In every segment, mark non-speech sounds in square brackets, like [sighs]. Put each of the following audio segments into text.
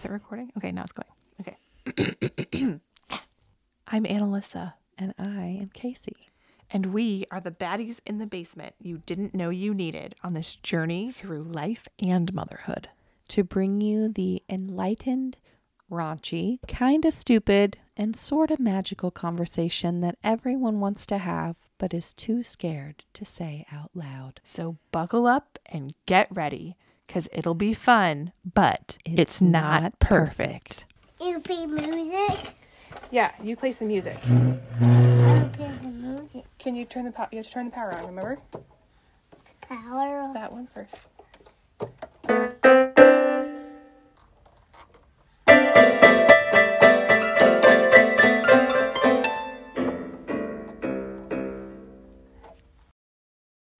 Is it recording? Okay, now it's going. Okay. [clears throat] I'm Annalissa, And I am Kasey. and we are the baddies in the basement you didn't know you needed on this journey through life and motherhood. To bring you the enlightened, raunchy, kind of stupid, and sort of magical conversation that everyone wants to have but is too scared to say out loud. So buckle up and get ready because it'll be fun, but it's, It's not, not perfect. You play music. Yeah, you play some music. I play the music. Can you turn the power? You have to turn the power on. Remember Power. on. that one first.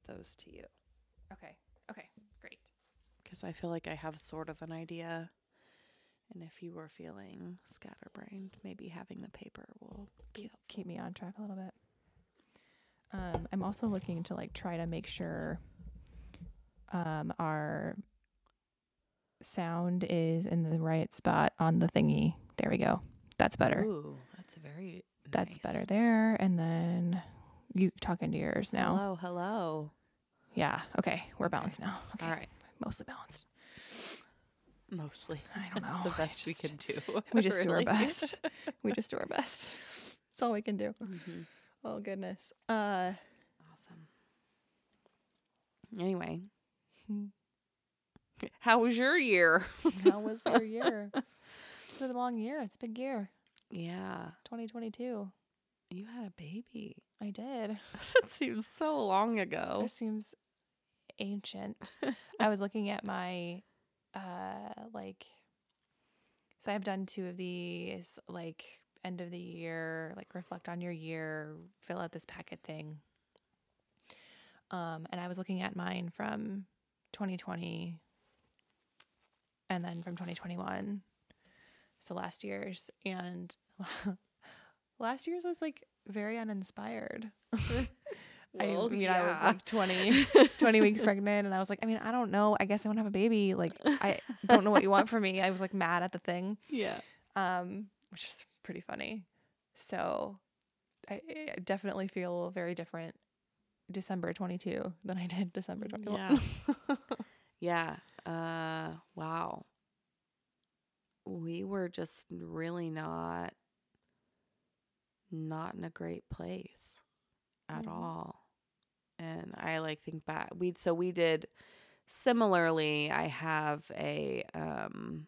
Those to you. Okay. Okay. Because I feel like I have sort of an idea. And if you were feeling scatterbrained, maybe having the paper will keep, keep me on track a little bit. Um, I'm also looking to like try to make sure um, our sound is in the right spot on the thingy. There we go. That's better. Ooh, that's very That's nice. better there. And then you talk into yours now. Hello, hello. Yeah. Okay. We're balanced now. Okay. All right. Mostly balanced. Mostly. I don't That's know. the I best we just- can do. [laughs] We just do our best. we just do our best. [laughs] That's all we can do. Mhm. Oh goodness. Uh Awesome. Anyway, Hmm. [laughs] how was your year? How was your year? It's a long year. It's a big year. yeah, 2022. you had a baby. I did. That seems so long ago. This seems ancient. [laughs] I was looking at my uh like so I've done two of these like end of the year, like reflect on your year, fill out this packet thing. Um and I was looking at mine from 2020 and then from 2021. So last year's and [laughs] last year's was like very uninspired. [laughs] I Well, mean, I was like 20, [laughs] 20 weeks pregnant, and I was like, I mean, I don't know. I guess I want to have a baby. Like, I don't know what you want from me. I was like mad at the thing, yeah. um, which is pretty funny. So, I, I definitely feel very different December 22 than I did December 21. Yeah. [laughs] yeah. Uh wow. We were just really not not in a great place at Mhm. all. And I like think back we so we did similarly I have a um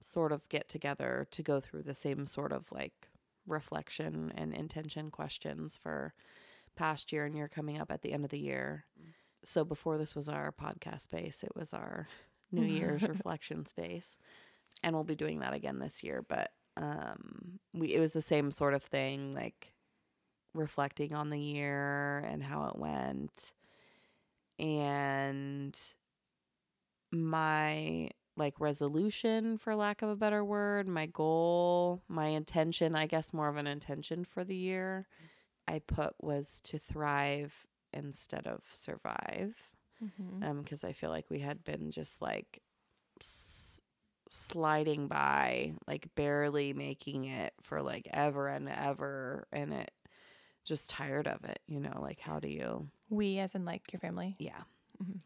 sort of get together to go through the same sort of like reflection and intention questions for past year and year coming up at the end of the year. So before this was our podcast space, it was our [laughs] New Year's reflection space. And we'll be doing that again this year, but um we it was the same sort of thing like reflecting on the year and how it went. And my like resolution for lack of a better word, my goal, my intention, I guess more of an intention for the year I put was to thrive instead of survive. Mhm. Um, because I feel like we had been just like s- sliding by, like barely making it for like ever and ever, and it just tired of it. You know, like how do you? We, as in like your family. Yeah. Mhm.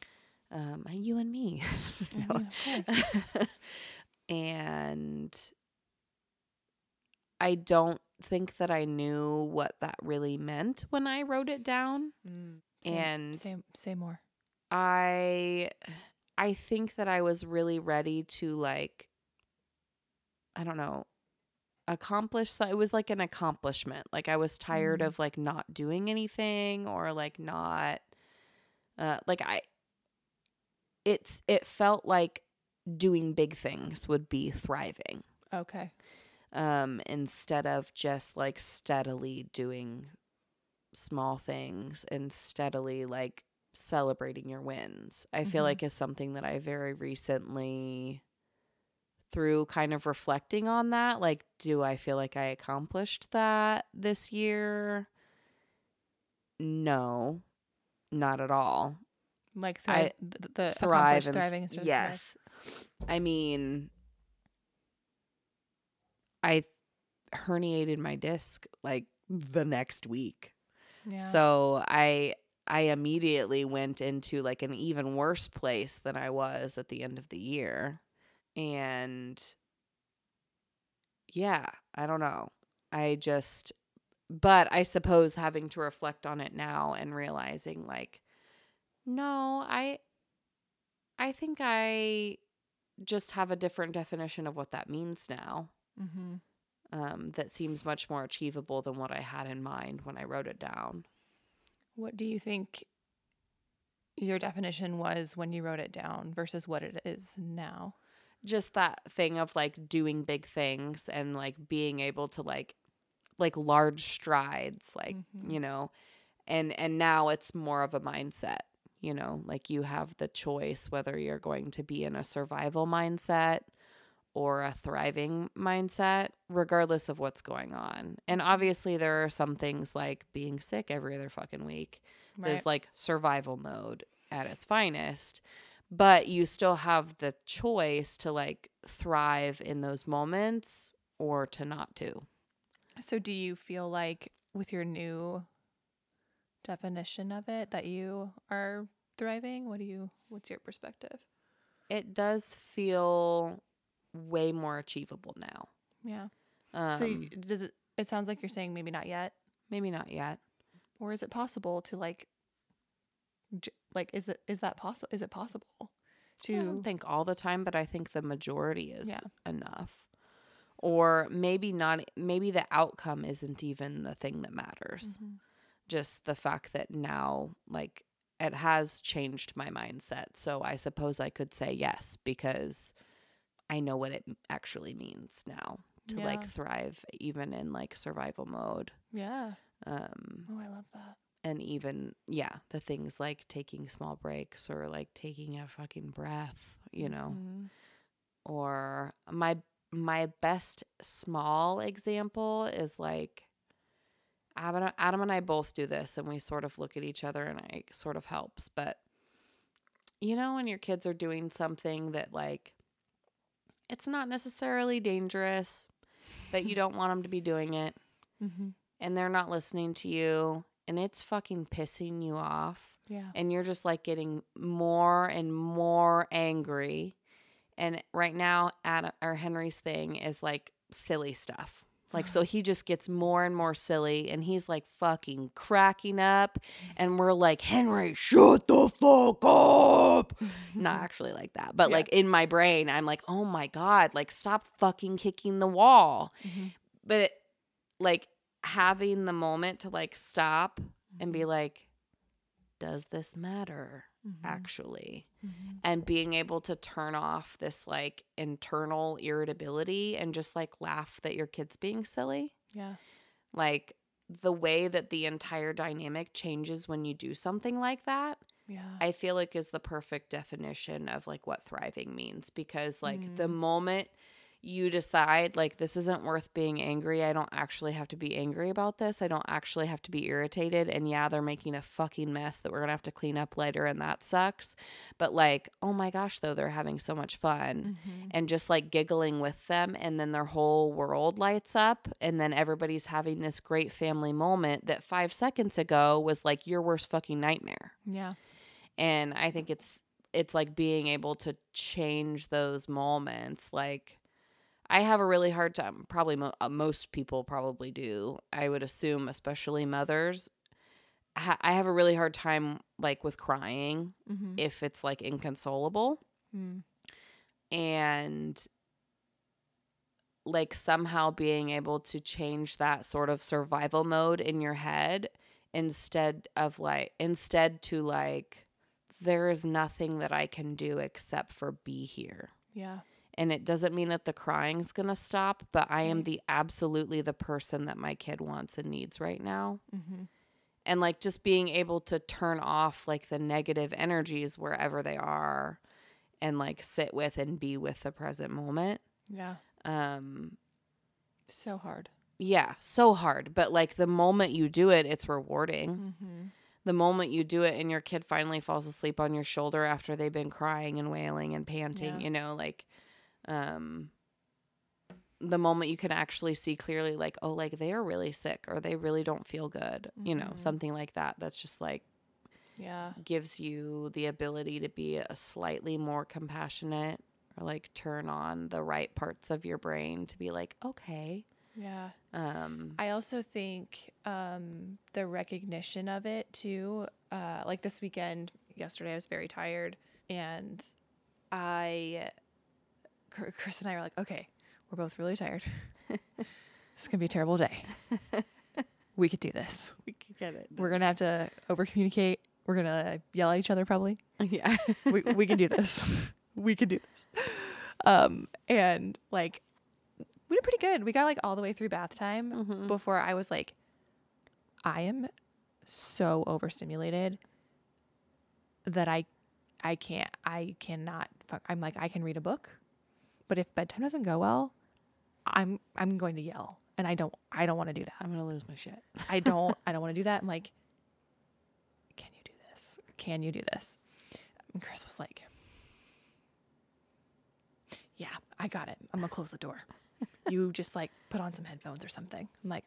Um, you and me. [laughs] No. course. [laughs] and I don't think that I knew what that really meant when I wrote it down. Say- And- say, say more. I I think that I was really ready to like I don't know accomplish so it was like an accomplishment like I was tired Mm. of like not doing anything or like not uh like I it's it felt like doing big things would be thriving Okay. um instead of just like steadily doing small things and steadily like celebrating your wins. I feel Mhm. like is something that I very recently through kind of reflecting on that, like do I feel like I accomplished that this year? No. Not at all. Like I thrive, the, the Thrive and thriving instead of survive. yes. I mean I herniated my disc like the next week. Yeah. So I I immediately went into like an even worse place than I was at the end of the year. And yeah, I don't know. I just but I suppose having to reflect on it now and realizing like no, I I think I just have a different definition of what that means now. mm-hmm. Um, that seems much more achievable than what I had in mind when I wrote it down. What do you think your definition was when you wrote it down versus what it is now? Just that thing of like doing big things and like being able to like like large strides like Mhm. you know and and now it's more of a mindset you know like you have the choice whether you're going to be in a survival mindset or a thriving mindset regardless of what's going on and obviously there are some things like being sick every other fucking week Right. is like survival mode at its finest but you still have the choice to like thrive in those moments or to not to So do you feel like with your new definition of it that you are thriving? What do you what's your perspective? it does feel way more achievable now Yeah. um, so does it it sounds like you're saying maybe not yet maybe not yet or is it possible to like like is it is that possible is it possible I to don't think all the time, but I think the majority is Yeah. enough. Or maybe not, maybe the outcome isn't even the thing that matters. Mhm. Just the fact that now, like, it has changed my mindset. So I suppose I could say yes because I know what it actually means now to like thrive even in like survival mode. yeah Um, oh i love that and even yeah the things like taking small breaks or like taking a fucking breath you know Mhm. or my my best small example is like Adam, Adam and I both do this and we sort of look at each other and it sort of helps but you know when your kids are doing something that like it's not necessarily dangerous but you [laughs] don't want them to be doing it Mhm. and they're not listening to you and it's fucking pissing you off. Yeah. And you're just like getting more and more angry. And right now Adam, or henry's thing is like silly stuff. Like so [sighs] he just gets more and more silly and he's like fucking cracking up. And we're like henry shut the fuck up! [laughs] Not actually like that but Yeah. like in my brain i'm like oh my god like stop fucking kicking the wall. Mhm. but it, like having the moment to like stop and be like does this matter Mhm. actually Mhm. and being able to turn off this like internal irritability and just like laugh that your kid's being silly yeah like the way that the entire dynamic changes when you do something like that yeah I feel like is the perfect definition of like what thriving means because like the Mm. moment you decide like this isn't worth being angry, I don't actually have to be angry about this. I don't actually have to be irritated and yeah, they're making a fucking mess that we're going to have to clean up later and that sucks. But like, oh my gosh, though they're having so much fun Mhm. and just like giggling with them and then their whole world lights up and then everybody's having this great family moment that 5 seconds ago was like your worst fucking nightmare yeah and i think it's it's like being able to change those moments like i have a really hard time probably mo- uh, most people probably do i would assume especially mothers ha- i have a really hard time like with crying Mhm. if it's like inconsolable Mm. and like somehow being able to change that sort of survival mode in your head instead of like instead to like there is nothing that I can do except for be here. yeah And it doesn't mean that the crying's going to stop, but I am the absolutely the person that my kid wants and needs right now. mm-hmm. And like just being able to turn off like the negative energies wherever they are and like sit with and be with the present moment. yeah Um so hard yeah, so hard, but like the moment you do it, it's rewarding. mm-hmm. The moment you do it and your kid finally falls asleep on your shoulder after they've been crying and wailing and panting, Yeah. you know, like um the moment you can actually see clearly like oh like they are really sick or they really don't feel good you know Mhm. something like that that's just like Yeah. gives you the ability to be a slightly more compassionate or like turn on the right parts of your brain to be like okay Yeah. um I also think um, the recognition of it too. Uh, like this weekend, yesterday, I was very tired, and I, Chris and I were like, okay, we're both really tired. this is gonna be a terrible day. [laughs] we could do this. we could get it We're gonna have to over communicate. We're gonna yell at each other probably. [laughs] yeah we we can do this. [laughs] we can do this. Um, and like we did pretty good. We got like all the way through bath time Mhm. before I was like, I am so overstimulated that I I can't I cannot fu- I'm like I can read a book, but if bedtime doesn't go well, I'm I'm going to yell. And I don't I don't want to do that. i'm gonna lose my shit [laughs] I don't I don't want to do that. I'm like, can you do this? Can you do this? And Chris was like, Yeah, I got it. I'm gonna close the door. [laughs] You just like put on some headphones or something. I'm like,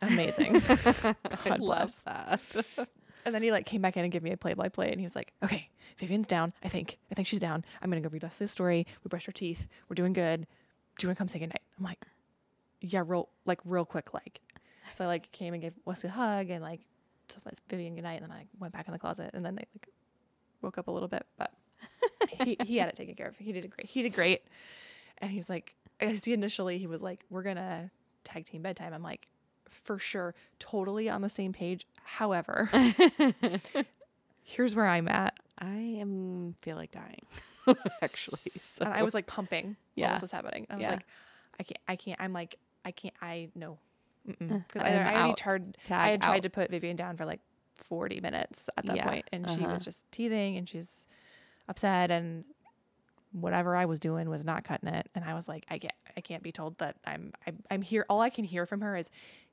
amazing, amazing. [laughs] I God love bless. that And then he like came back in and gave me a play by play, and he was like, "Okay, Vivian's down. I think. I think she's down. I'm gonna go read rest the story. We brushed our teeth. We're doing good. Do you want to come say goodnight?" I'm like, "Yeah, real like real quick, like." So I like came and gave Wesley a hug and like told Vivian goodnight, and then I went back in the closet, and then they like woke up a little bit, but he [laughs] he had it taken care of. He did a great. He did great, and he was like, as he initially he was like, "We're gonna tag team bedtime." I'm like, for sure, totally on the same page. However, [laughs] here's where I'm at. i am feel like dying [laughs] actually so. and I was like pumping while Yeah. this was happening. I was Yeah. like, I can't, I can't. I'm like, I can't. I no, because I, I'm I already tried. I had tried out. to put Vivian down for like 40 minutes at that Yeah, point, and she uh-huh. was just teething, and she's upset, and whatever I was doing was not cutting it. And I was like, I can't, I can't be told that I'm, I'm, I'm here. All I can hear from her is.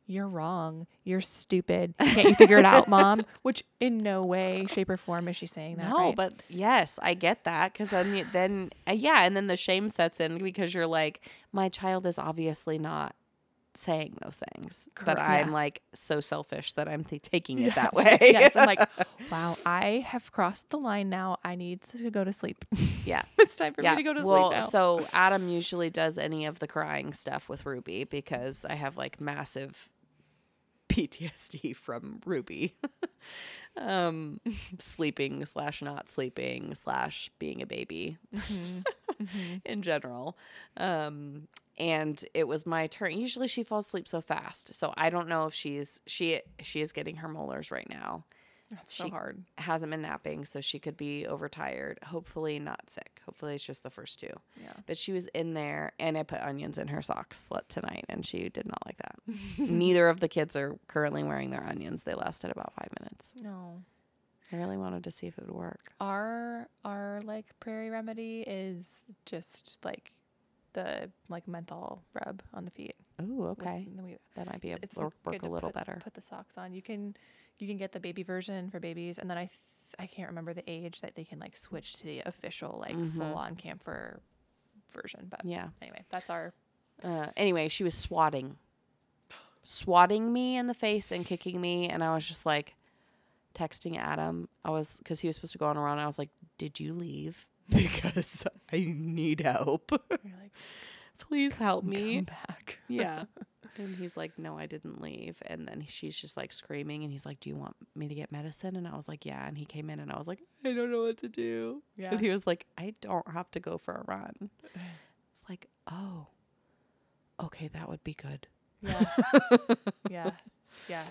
You're wrong. You're stupid. [laughs] Can't you figure it out, mom? Which in no way, shape, or form is she saying that. No, right? but yes, I get that because then, you, then uh, yeah, and then the shame sets in because you're like, my child is obviously not saying those things, but I'm yeah. like so selfish that I'm th- taking it that way. Yes, yes. I'm like, [laughs] wow, I have crossed the line now. I need to go to sleep. yeah, [laughs] it's time for yeah. me to go to well, sleep now. so Adam usually does any of the crying stuff with Ruby because I have like massive PTSD from Ruby. [laughs] um sleeping slash not sleeping slash being a baby [laughs] in general. Um, and it was my turn. Usually she falls asleep so fast. So I don't know if she's she she is getting her molars right now. That's so she- hard. Hasn't been napping, so she could be overtired. Hopefully not sick. Hopefully it's just the first two. Yeah. But she was in there and I put onions in her socks tonight and she did not like that. [laughs] Neither of the kids are currently wearing their onions. They lasted about five minutes. No. I really wanted to see if it would work. Our our like prairie remedy is just like the like menthol rub on the feet. Oh, okay. we, That might be a work, good work a little put, better. Put the socks on. You can you can get the baby version for babies, and then I th- I can't remember the age that they can like switch to the official like Mhm. full on camphor version. But Yeah. anyway, that's our Uh, anyway, she was swatting, swatting me in the face and kicking me, and I was just like texting Adam. I was because he was supposed to go on a run. I was like, "Did you leave? [laughs] Because I need help. you're like Please help me." come back. Yeah. [laughs] And he's like, No, I didn't leave. And then she's just like screaming. And he's like, Do you want me to get medicine? And I was like, Yeah. And he came in and I was like, I don't know what to do. Yeah. And he was like, I don't have to go for a run. [sighs] It's like, Oh, okay, that would be good. Yeah. [laughs] yeah. Yeah.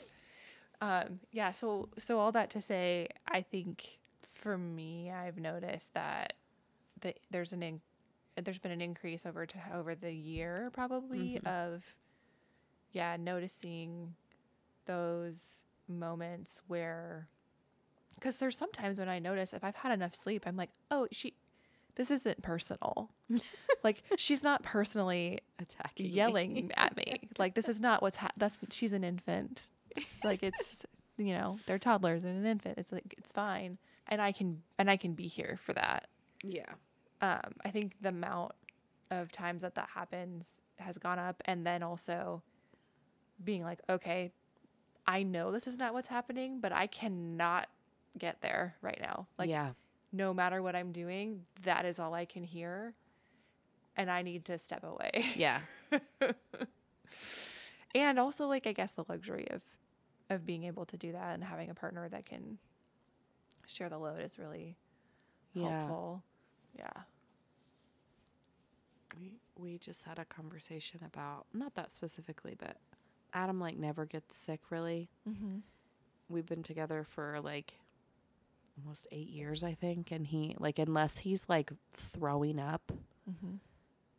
Um, yeah. So, so all that to say, I think for me, I've noticed that the, there's an, in, there's been an increase over to over the year probably Mhm. of, yeah, noticing those moments where, because there's sometimes when I notice if I've had enough sleep, I'm like, oh, she, this isn't personal. [laughs] like she's not personally Attacking. me. yelling at me. [laughs] Like this is not what's ha- that's she's an infant. It's like it's you know they're toddlers and an infant. It's like it's fine, and I can and I can be here for that. Yeah. Um, I think the amount of times that that happens has gone up and then also being like okay i know this is not what's happening but i cannot get there right now like yeah. no matter what i'm doing that is all i can hear and i need to step away Yeah. [laughs] and also like i guess the luxury of of being able to do that and having a partner that can share the load is really Yeah. helpful yeah We we just had a conversation about not that specifically, but Adam like never gets sick really. mm-hmm. We've been together for like almost 8 years I think and he like unless he's like throwing up, Mm-hmm.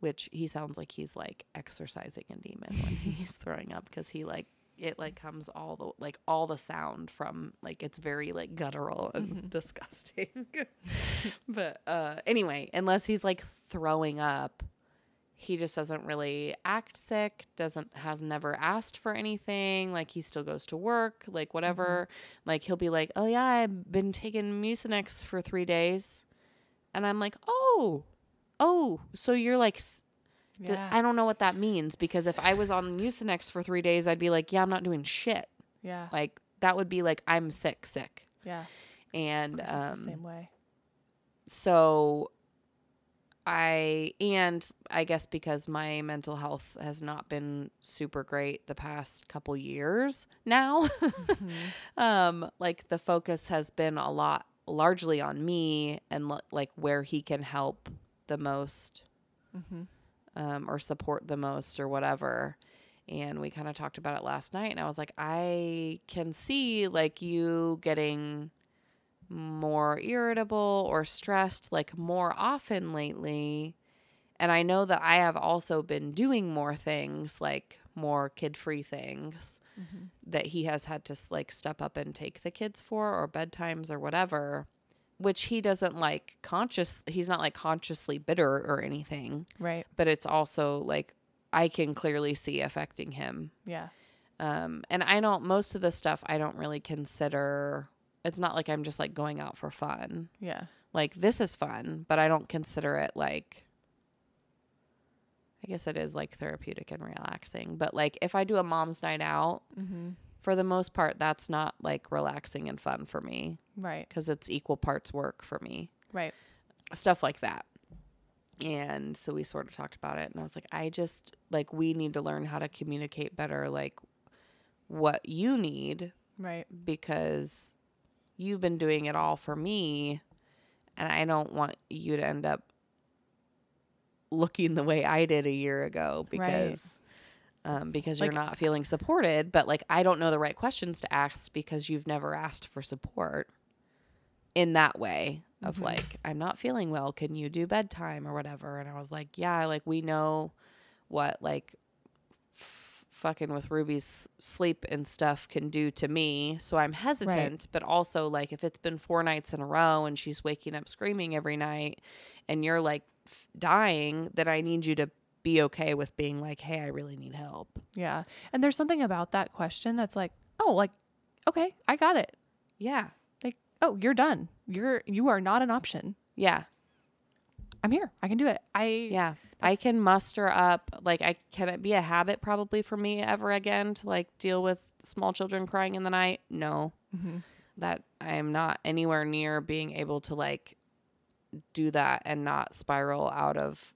which he sounds like he's like exercising a demon when [laughs] he's throwing up because he like it like comes all the like all the sound from like it's very like guttural and [laughs] disgusting. [laughs] but uh anyway, unless he's like throwing up, he just doesn't really act sick, doesn't has never asked for anything, like he still goes to work, like whatever. Like he'll be like, "Oh yeah, I've been taking Mucinex for 3 days." And I'm like, "Oh, oh, so you're like yeah I don't know what that means because if I was on Mucinex for three days, I'd be like, yeah, I'm not doing shit. yeah Like that would be like I'm sick, sick. yeah And um, same way so I and I guess because my mental health has not been super great the past couple years now, [laughs] um, like the focus has been a lot largely on me and like where he can help the most mm-hmm. um, or support the most or whatever. And we kind of talked about it last night. And I was like, I can see like you getting more irritable or stressed like more often lately. And I know that I have also been doing more things like more kid free things Mm-hmm. that he has had to like step up and take the kids for or bedtimes or whatever which he doesn't like conscious he's not like consciously bitter or anything right but it's also like I can clearly see affecting him. yeah Um, and I don't most of the stuff I don't really consider. It's not like I'm just like going out for fun. yeah Like this is fun, but I don't consider it like. I guess it is like therapeutic and relaxing, but like if I do a mom's night out, mm-hmm. for the most part, that's not like relaxing and fun for me right because it's equal parts work for me right stuff like that. And so we sort of talked about it and I was like I just like we need to learn how to communicate better like what you need right because you've been doing it all for me and I don't want you to end up looking the way I did a year ago because um, because Like- you're not feeling supported, but like I don't know the right questions to ask because you've never asked for support in that way of Mhm. like I'm not feeling well, can you do bedtime or whatever? And I was like, yeah, like we know what like fucking with Ruby's sleep and stuff can do to me. So I'm hesitant, but also like if it's been four nights in a row and she's waking up screaming every night and you're like f- dying, then I need you to be okay with being like, "Hey, I really need help." yeah and there's something about that question that's like oh like okay i got it Yeah. like oh you're done you're you are not an option Yeah. I'm here i can do it i Yeah. I can muster up like I can it be a habit probably for me ever again to like deal with small children crying in the night? No. Mhm. That I am not anywhere near being able to like do that and not spiral out of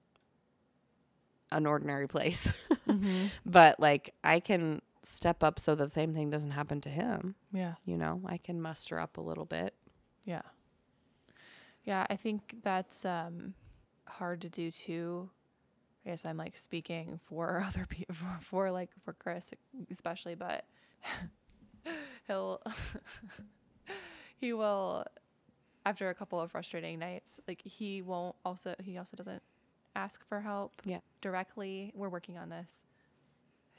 an ordinary place. [laughs] Mhm. but like I can step up so the same thing doesn't happen to him, yeah you know? I can muster up a little bit. Yeah. Yeah, I think that's um hard to do too. I guess I'm like speaking for [laughs] other people for, for like for Chris especially, but [laughs] he'll [laughs] he will after a couple of frustrating nights, like he won't also he also doesn't ask for help Yeah. directly. We're working on this.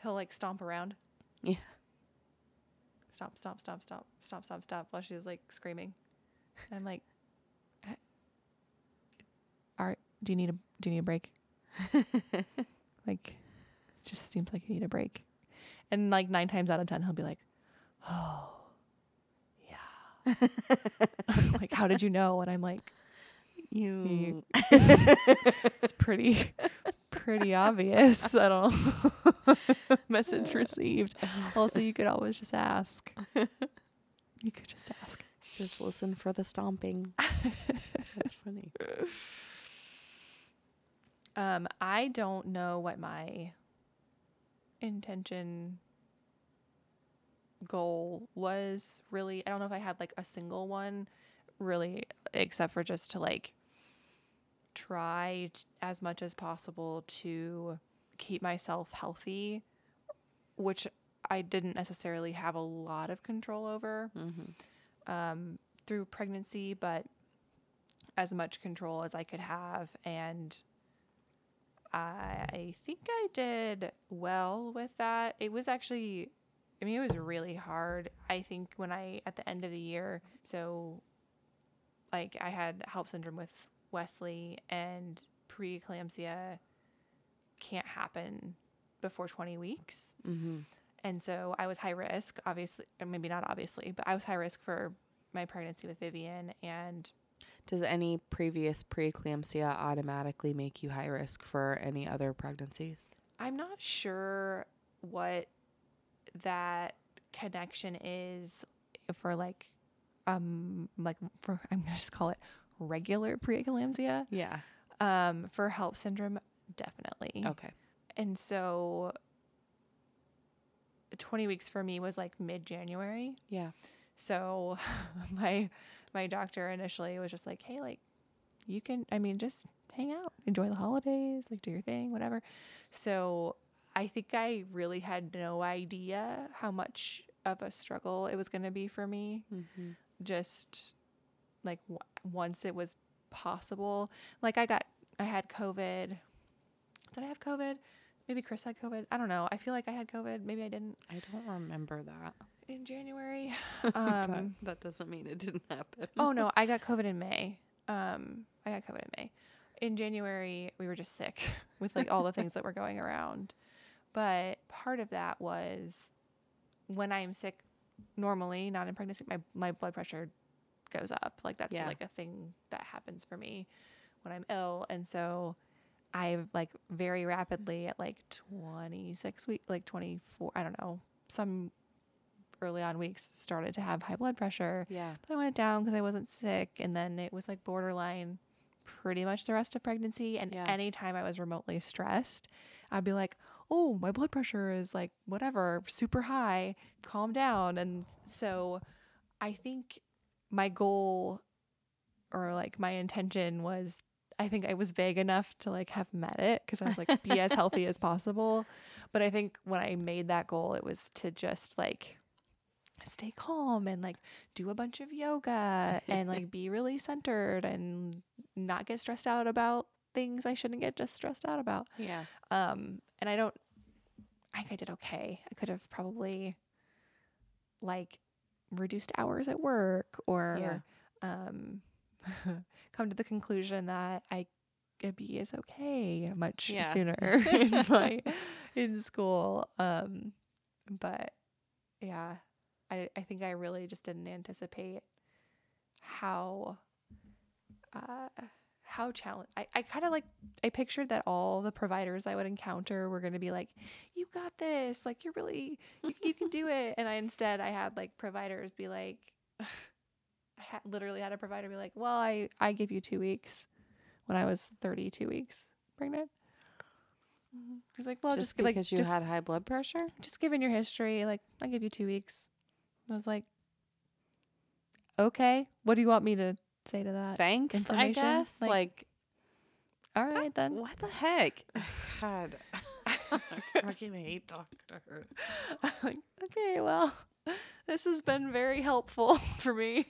He'll like stomp around. Yeah. Stop, stop, stop, stop, stop, stop, stop while she's like screaming. And I'm like, "I- all right, do you need a do you need a break? [laughs] like, it just seems like you need a break. And like nine times out of ten, he'll be like, oh, yeah. [laughs] like, how did you know? And I'm like, You [laughs] it's pretty, pretty obvious. I don't message received. Also, you could always just ask. You could just ask. Just listen for the stomping. That's funny. Um, I don't know what my intention goal was really. I don't know if I had like a single one really except for just to like try t- as much as possible to keep myself healthy, which I didn't necessarily have a lot of control over Mm-hmm. um, through pregnancy, but as much control as I could have. And I, think I did well with that. It was actually, I mean, it was really hard. I think when I, at the end of the year, so like I had HELLP syndrome with Wesley and preeclampsia can't happen before 20 weeks. Mm-hmm. And so I was high risk, obviously, or maybe not obviously, but I was high risk for my pregnancy with Vivian. And Does any previous preeclampsia automatically make you high risk for any other pregnancies? I'm not sure what that connection is for like, um, like for, [laughs] I'm going to just call it regular preeclampsia. Yeah. Um, for HELLP syndrome, definitely. Okay. And so 20 weeks for me was like mid January. Yeah. So [laughs] my my doctor initially was just like, "Hey, like you can I mean just hang out, enjoy the holidays, like do your thing, whatever." So I think I really had no idea how much of a struggle it was going to be for me Mm-hmm. just like w- once it was possible. Like I got I had COVID. Did I have COVID? Maybe Chris had COVID. I don't know. I feel like I had COVID. Maybe I didn't I don't remember that. In January. [laughs] That- Um, that doesn't mean it didn't happen. oh no, I got COVID in [laughs] May. Um, I got COVID in May. In January, we were just sick [laughs] with like all the things that were going around. But part of that was when I'm sick normally, not in pregnancy, my my blood pressure goes up. Like that's Yeah. like a thing that happens for me when I'm ill. And so I've like very rapidly at like 26 week like 24, I don't know, some early on weeks started to have high blood pressure Yeah. but I went down because I wasn't sick, and then it was like borderline pretty much the rest of pregnancy. And Yeah. anytime I was remotely stressed, I'd be like, "Oh, my blood pressure is like whatever, super high. Calm down." And so, I think my goal or like my intention was. I think I was vague enough to like have met it because I was like be as healthy as [laughs] possible. But I think when I made that goal, it was to just like stay calm and like do a bunch of yoga [laughs] and like be really centered and not get stressed out about things I shouldn't get just stressed out about. Yeah. Um and I don't I think I did okay. I could have probably like reduced hours at work or um [laughs] come to the conclusion that I could be is okay much Yeah. sooner [laughs] in my in school. Um but yeah, I I think I really just didn't anticipate how uh how challenge I, I kind of like I pictured that all the providers I would encounter were going to be like you got this like you're really you, you can do it and I instead I had like providers be like [laughs] I had, literally had a provider be like well I I give you 2 weeks when I was 32 weeks pregnant Mhm. he's like well just, just, like because you just, had high blood pressure? just given your history, like I give you two weeks. I was like, okay, what do you want me to say to that? Thanks, I guess. like- Like, All right then. what the heck? [laughs] God. I [laughs] fucking hate doctors. like, [laughs] okay, well, this has been very helpful for me.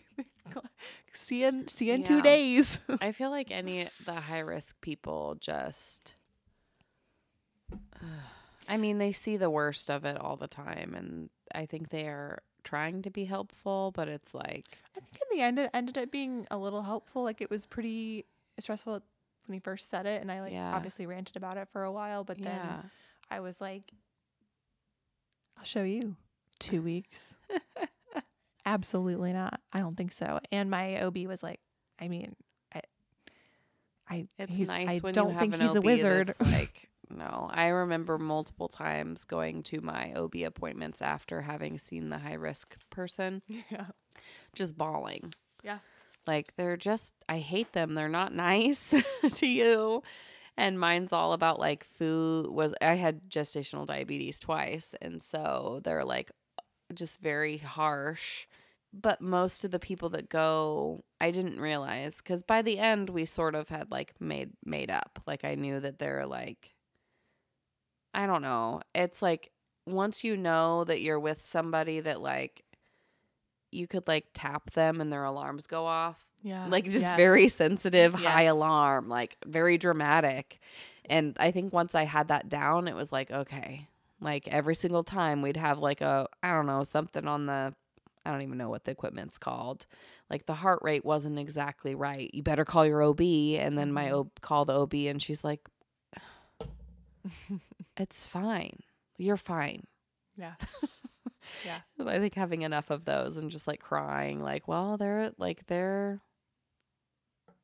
see you, in, see you in two days. I feel like any of the high risk people just [sighs] I mean, they see the worst of it all the time and I think they are trying to be helpful, but it's like I think in the end, it ended up being a little helpful. Like it was pretty stressful when he first said it, and I like Yeah. obviously ranted about it for a while, but then yeah. I was like, I'll show you. Two weeks. [laughs] Absolutely not. I don't think so. And my OB was like, I mean, I, I It's nice I when don't think he's a wizard. like no. I remember multiple times going to my OB appointments after having seen the high risk person, [laughs] Yeah. just bawling. Yeah. Like they're just, I hate them. They're not nice [laughs] to you. And mine's all about like food. Was I had gestational diabetes twice, and so they're like just very harsh. But most of the people that go, I didn't realize because by the end we sort of had like made made up. Like I knew that they're like, I don't know. It's like once you know that you're with somebody that like you could like tap them and their alarms go off Yeah. like just Yes. very sensitive high alarm like very dramatic and i think once i had that down it was like okay like every single time we'd have like a i don't know something on the i don't even know what the equipment's called like the heart rate wasn't exactly right you better call your ob and then my Mhm. ob call the ob and she's like [sighs] [laughs] it's fine you're fine Yeah. [laughs] Yeah. I think having enough of those and just like crying, like, well, they're like they're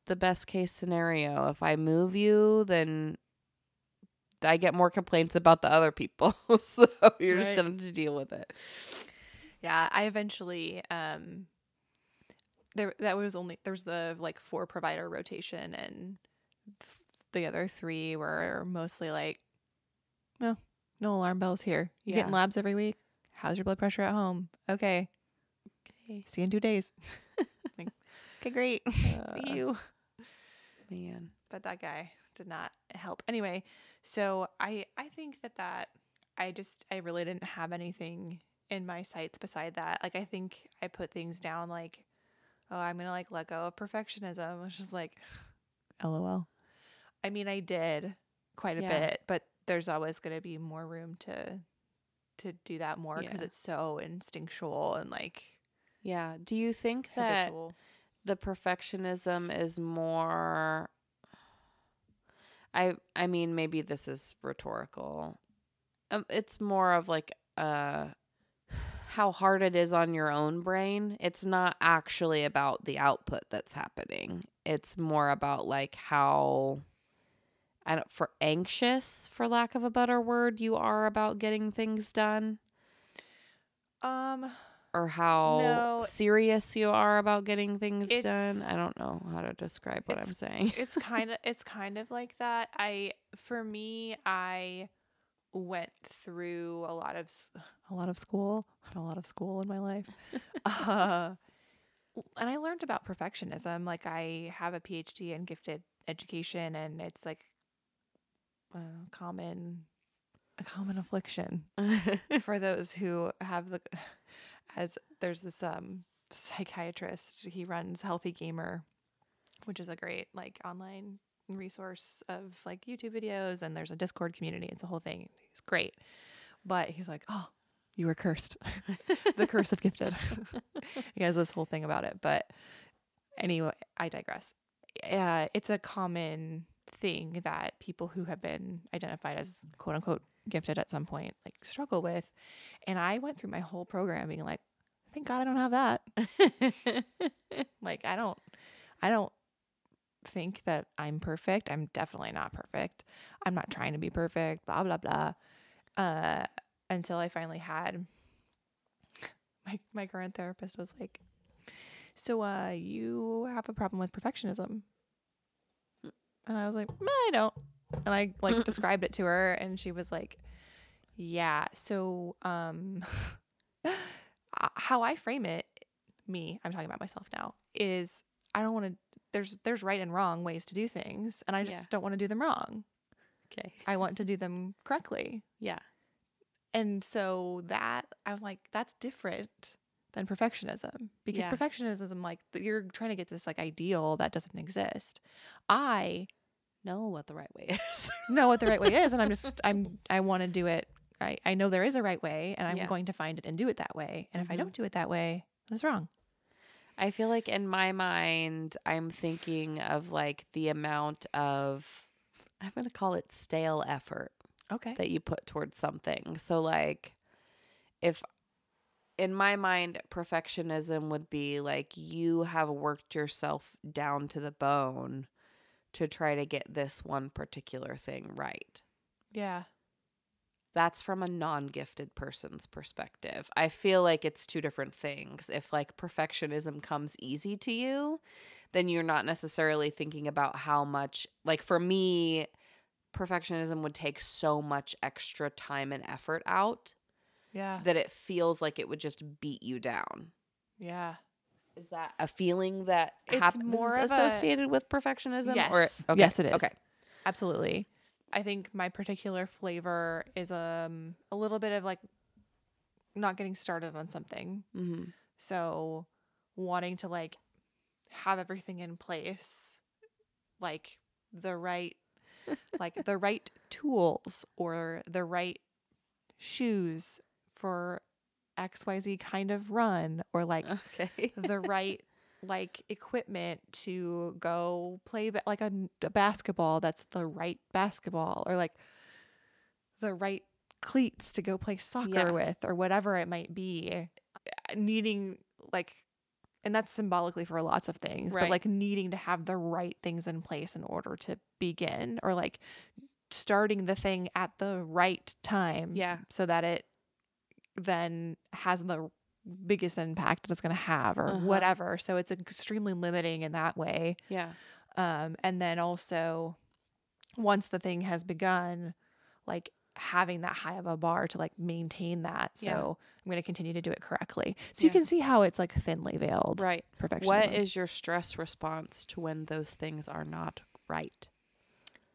the best case scenario. If I move you, then I get more complaints about the other people. [laughs] so you're just gonna have to deal with it. Yeah, I eventually um there that was only there was the like four provider rotation and the other three were mostly like no no alarm bells here. You getting Yeah. labs every week? How's your blood pressure at home? Okay. Okay. See you in 2 days. [laughs] like, okay, great. [laughs] See Uh, you. man. but that guy did not help anyway so i i think that that i just i really didn't have anything in my sights beside that like i think i put things down like oh i'm gonna like let go of perfectionism which is like [sighs] lol i mean i did quite a Yeah. bit but there's always gonna be more room to to do that more because Yeah. it's so instinctual and like Yeah. Do you think that the perfectionism is more I I mean maybe this is rhetorical. Um, it's more of like uh how hard it is on your own brain. It's not actually about the output that's happening. It's more about like how I don't for anxious for lack of a better word you are about getting things done um or how No. serious you are about getting things done. I don't know how to describe what I'm saying. [laughs] it's kind of it's kind of like that i for me i went through a lot of [sighs] a lot of school a lot of school in my life [laughs] uh, and i learned about perfectionism like i have a phd in gifted education and it's like a common a common affliction [laughs] for those who have the as there's this um psychiatrist he runs healthy gamer which is a great like online resource of like youtube videos and there's a discord community it's a whole thing he's great. But he's like oh you were cursed. [laughs] The curse of gifted. [laughs] He has this whole thing about it but anyway i digress. Uh, it's a common thing that people who have been identified as quote unquote gifted at some point like struggle with. And i went through my whole program being like thank god i don't have that. [laughs] Like i don't i don't think that i'm perfect. I'm definitely not perfect. I'm not trying to be perfect blah blah blah. Uh until i finally had my my current therapist was like so uh you have a problem with perfectionism and i was like "Meh, i don't and i like described it to her and she was like yeah so um [laughs] uh, how i frame it me i'm talking about myself now is i don't want to there's there's right and wrong ways to do things and i just Yeah. don't want to do them wrong okay. i want to do them correctly Yeah. and so that i'm like that's different than perfectionism because Yeah. perfectionism like you're trying to get this like ideal that doesn't exist i Know what the right way is. [laughs] know what the right way is and i'm just i'm i want to do it I, I know there is a right way and i'm Yeah. going to find it and do it that way and if i don't mm-hmm. do it that way then it's wrong I feel like in my mind, I'm thinking of like the amount of, I'm going to call it stale effort okay that you put towards something. So, like, if in my mind, perfectionism would be like you have worked yourself down to the bone to try to get this one particular thing right. Yeah. That's from a non gifted person's perspective. I feel like it's two different things. If like perfectionism comes easy to you, then you're not necessarily thinking about how much, like for me, perfectionism would take so much extra time and effort out Yeah. that it feels like it would just beat you down. Yeah. Is that a feeling that It's happens more of a- associated with perfectionism? Yes. Or, Yes, it is. Okay. Absolutely. I think my particular flavor is um a little bit of like not getting started on something. Mm-hmm. So wanting to like have everything in place, like the right [laughs] like the right tools or the right shoes for XYZ kind of run or like Okay. [laughs] the right like equipment to go play ba- like a basketball that's the right basketball or like the right cleats to go play soccer Yeah. with or whatever it might be Uh, needing like and that's symbolically for lots of things Right. but like needing to have the right things in place in order to begin or like starting the thing at the right time Yeah. so that it then has the biggest impact that it's going to have or Uh-huh. whatever so it's extremely limiting in that way yeah. um and then also once the thing has begun like having that high of a bar to like maintain that so Yeah. i'm going to continue to do it correctly so you can see how it's like thinly veiled Right. perfection What is your stress response to when those things are not right?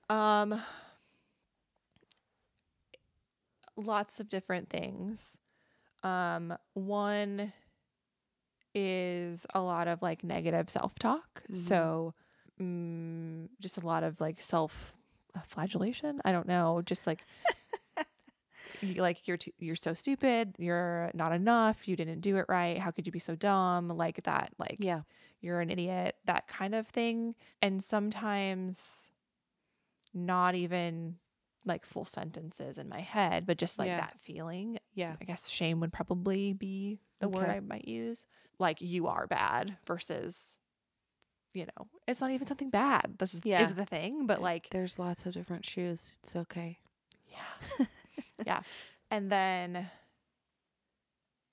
um lots of different things um one is a lot of like negative self-talk. Mhm. so mm, just a lot of like self flagellation i don't know. Just like [laughs] you, like you're too, you're so stupid. You're not enough. You didn't do it right. How could you be so dumb? Like that like Yeah. you're an idiot, that kind of thing. And sometimes not even like full sentences in my head, but just like Yeah. that feeling. Yeah. I guess shame would probably be the word I might use. Like you are bad versus, you know, it's not even something bad. This is, Yeah. is the thing, but like, There's lots of different shoes. It's okay. yeah. [laughs] yeah. And then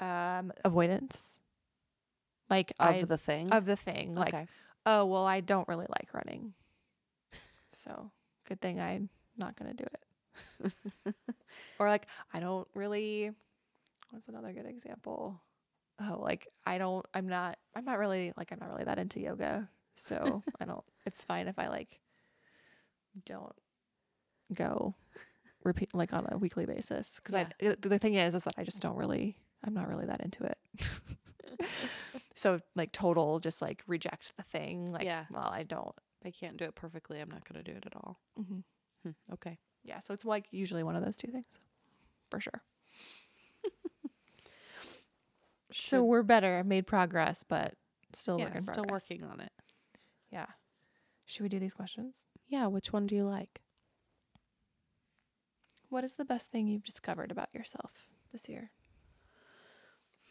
um avoidance. Like Of I the thing. of the thing. Like okay. oh well i don't really like running so good thing i'm not gonna do it. Or like i don't really what's another good example? Oh like i don't i'm not i'm not really like i'm not really that into yoga. So [laughs] i don't it's fine if i like don't go repeat like on a weekly basis. Because i i the thing is is that i just don't really i'm not really that into it. [laughs] So like total just like reject the thing like Yeah. well i don't. If I can't do it perfectly, I'm not going to do it at all. hmm Hmm. Okay. yeah so it's like usually one of those two things for sure so we're better I've made progress but still yeah, still progress. working on it. yeah should we do these questions Yeah. Which one do you like? what is the best thing you've discovered about yourself this year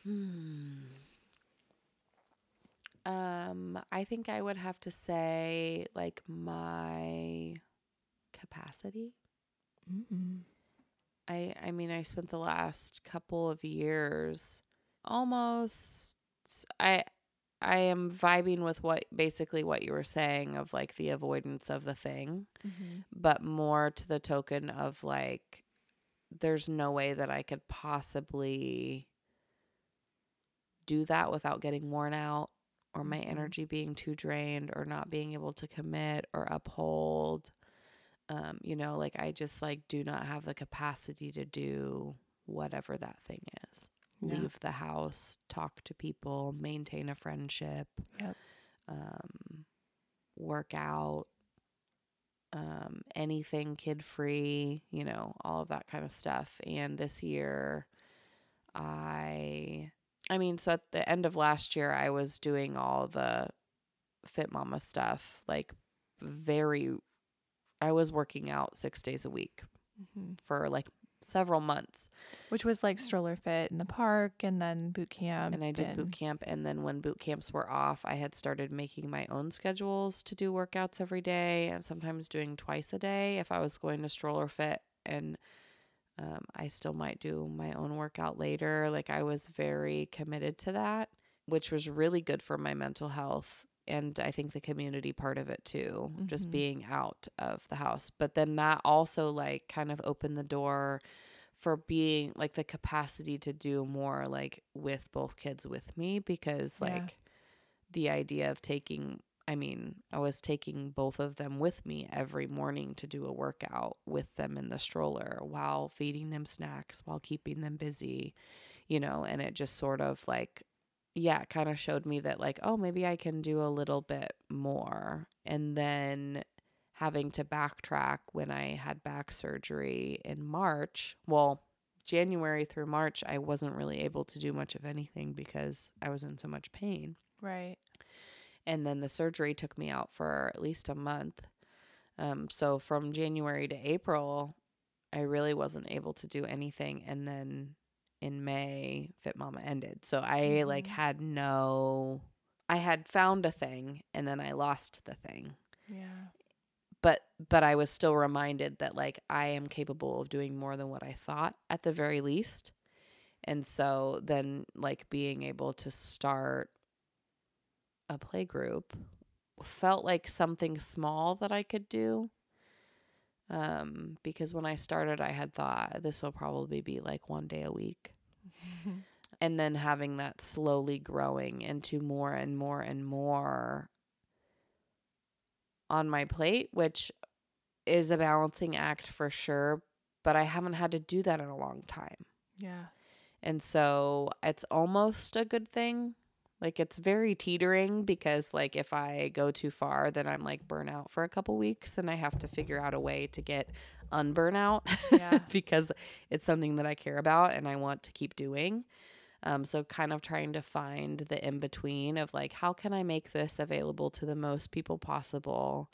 Hmm. Um, I think I would have to say like my capacity. mm I I mean I spent the last couple of years almost I I am vibing with what basically what you were saying of like the avoidance of the thing, but more to the token of like there's no way that I could possibly do that without getting worn out or my Mhm. energy being too drained or not being able to commit or uphold um you know like i just like do not have the capacity to do whatever that thing is Yeah. leave the house talk to people maintain a friendship Yep. um work out um anything kid free you know all of that kind of stuff and this year i i mean so at the end of last year i was doing all the fit mama stuff like very i was working out 6 days a week hmm for like several months which was like stroller fit in the park and then boot camp and I did boot camp. And then when boot camps were off, I had started making my own schedules to do workouts every day and sometimes doing twice a day if I was going to stroller fit and um, I still might do my own workout later. Like I was very committed to that, which was really good for my mental health. And I think the community part of it too, just Mhm. being out of the house. But then that also like kind of opened the door for being like the capacity to do more like with both kids with me because Yeah. like the idea of taking I mean, I was taking both of them with me every morning to do a workout with them in the stroller while feeding them snacks, while keeping them busy, you know, and it just sort of like, yeah, kind of showed me that, like, oh, maybe I can do a little bit more. And then having to backtrack when I had back surgery in March, well, January through March, I wasn't really able to do much of anything because I was in so much pain Right. and then the surgery took me out for at least a month. Um, so from January to April, I really wasn't able to do anything, and then in May, Fit Mama ended. So I like Mhm. had no, I had found a thing, and then I lost the thing. Yeah. But but I was still reminded that like I am capable of doing more than what I thought at the very least. And so then like being able to start a play group felt like something small that I could do. Um, because when I started, I had thought this will probably be like one day a week. [laughs] And then having that slowly growing into more and more and more on my plate, which is a balancing act for sure, but I haven't had to do that in a long time. yeah. And so it's almost a good thing. Like it's very teetering because like if I go too far, then I'm like burnout for a couple weeks and I have to figure out a way to get unburnout Yeah. [laughs] because it's something that I care about and I want to keep doing. Um, so kind of trying to find the in between of like how can I make this available to the most people possible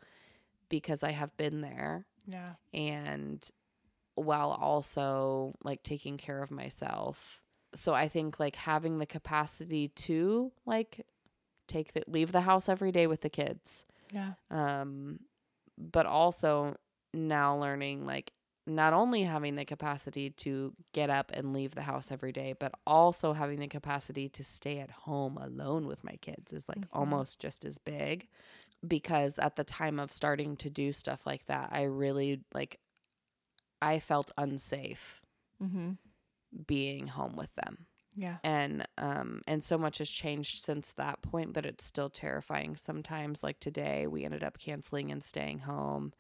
because I have been there Yeah. and while also like taking care of myself. So I think like having the capacity to like take the leave the house every day with the kids. Yeah. Um but also now learning like not only having the capacity to get up and leave the house every day, but also having the capacity to stay at home alone with my kids is like Mhm. almost just as big because at the time of starting to do stuff like that, I really like I felt unsafe Mm-hmm. Being home with them. Yeah. And um and so much has changed since that point, but it's still terrifying sometimes like today we ended up canceling and staying home.